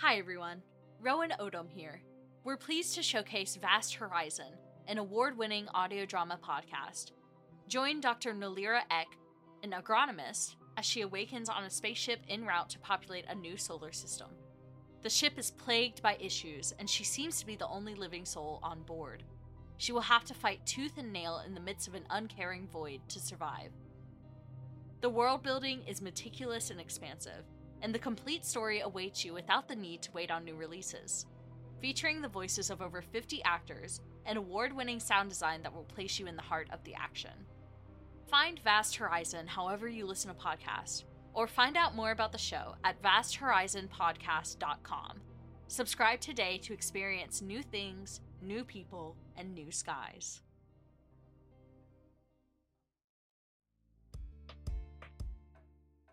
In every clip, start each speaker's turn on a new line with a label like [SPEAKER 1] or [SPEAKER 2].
[SPEAKER 1] Hi everyone, Rowan Odom here. We're pleased to showcase Vast Horizon, an award winning audio drama podcast. Join Dr. Nalira Eck, an agronomist, as she awakens on a spaceship en route to populate a new solar system. The ship is plagued by issues, and she seems to be the only living soul on board. She will have to fight tooth and nail in the midst of an uncaring void to survive. The world building is meticulous and expansive, and the complete story awaits you without the need to wait on new releases. Featuring the voices of over 50 actors and award winning sound design that will place you in the heart of the action. Find Vast Horizon however you listen to podcasts, or find out more about the show at vasthorizonpodcast.com. Subscribe today to experience new things, new people, and new skies.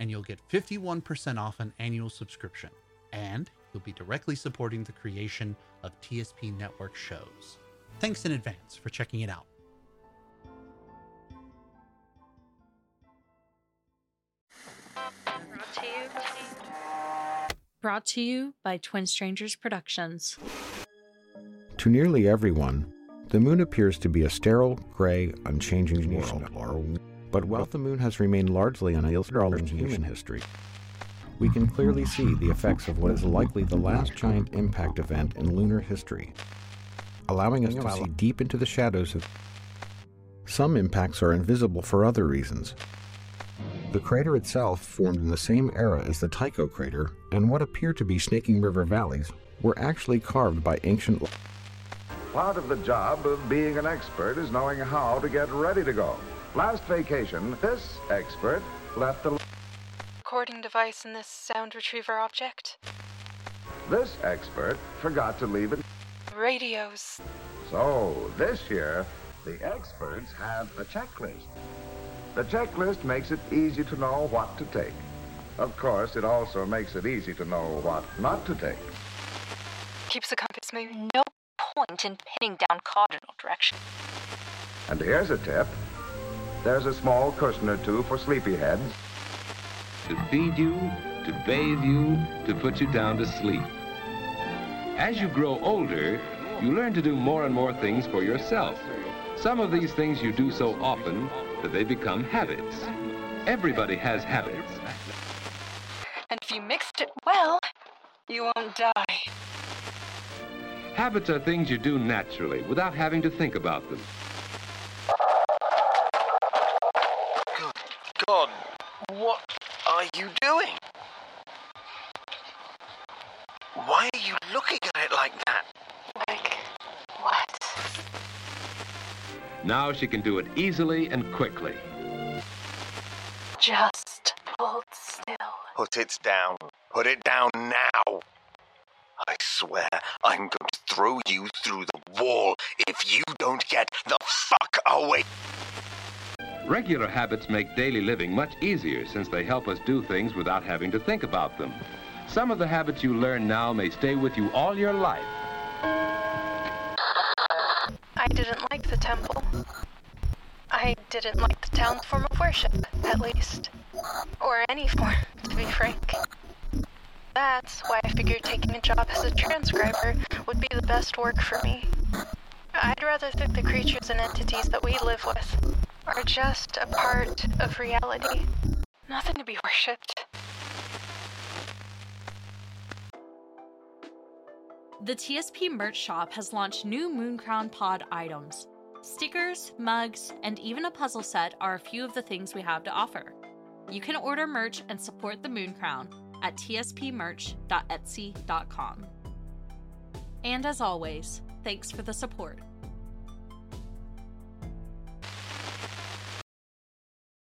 [SPEAKER 2] and you'll get 51% off an annual subscription. And you'll be directly supporting the creation of TSP Network shows. Thanks in advance for checking it out.
[SPEAKER 1] Brought to you, Brought to you by Twin Strangers Productions.
[SPEAKER 3] To nearly everyone, the moon appears to be a sterile, gray, unchanging world. But while the moon has remained largely unaltered in human history, we can clearly see the effects of what is likely the last giant impact event in lunar history, allowing us to see deep into the shadows of. Some impacts are invisible for other reasons. The crater itself formed in the same era as the Tycho crater, and what appear to be snaking river valleys were actually carved by ancient.
[SPEAKER 4] Part of the job of being an expert is knowing how to get ready to go. Last vacation, this expert left the
[SPEAKER 5] recording device in this sound retriever object.
[SPEAKER 4] This expert forgot to leave it.
[SPEAKER 5] Radios.
[SPEAKER 4] So, this year, the experts have a checklist. The checklist makes it easy to know what to take. Of course, it also makes it easy to know what not to take.
[SPEAKER 5] Keeps the compass moving.
[SPEAKER 6] No point in pinning down cardinal direction.
[SPEAKER 4] And here's a tip. There's a small cushion or two for sleepyheads
[SPEAKER 7] to feed you, to bathe you, to put you down to sleep. As you grow older, you learn to do more and more things for yourself. Some of these things you do so often that they become habits. Everybody has habits.
[SPEAKER 5] And if you mixed it well, you won't die.
[SPEAKER 7] Habits are things you do naturally without having to think about them.
[SPEAKER 8] God, what are you doing? Why are you looking at it like that?
[SPEAKER 5] Like, what?
[SPEAKER 7] Now she can do it easily and quickly.
[SPEAKER 5] Just hold still.
[SPEAKER 8] Put it down. Put it down now. I swear I'm going to throw you through the wall if you don't get the fuck away.
[SPEAKER 7] Regular habits make daily living much easier since they help us do things without having to think about them. Some of the habits you learn now may stay with you all your life.
[SPEAKER 9] I didn't like the temple. I didn't like the town's form of worship, at least. Or any form, to be frank. That's why I figured taking a job as a transcriber would be the best work for me. I'd rather think the creatures and entities that we live with are just a part of reality. Nothing to be worshipped.
[SPEAKER 1] The TSP merch shop has launched new Mooncrown Pod items. Stickers, mugs, and even a puzzle set are a few of the things we have to offer. You can order merch and support the Mooncrown at tspmerch.etsy.com. And as always, thanks for the support.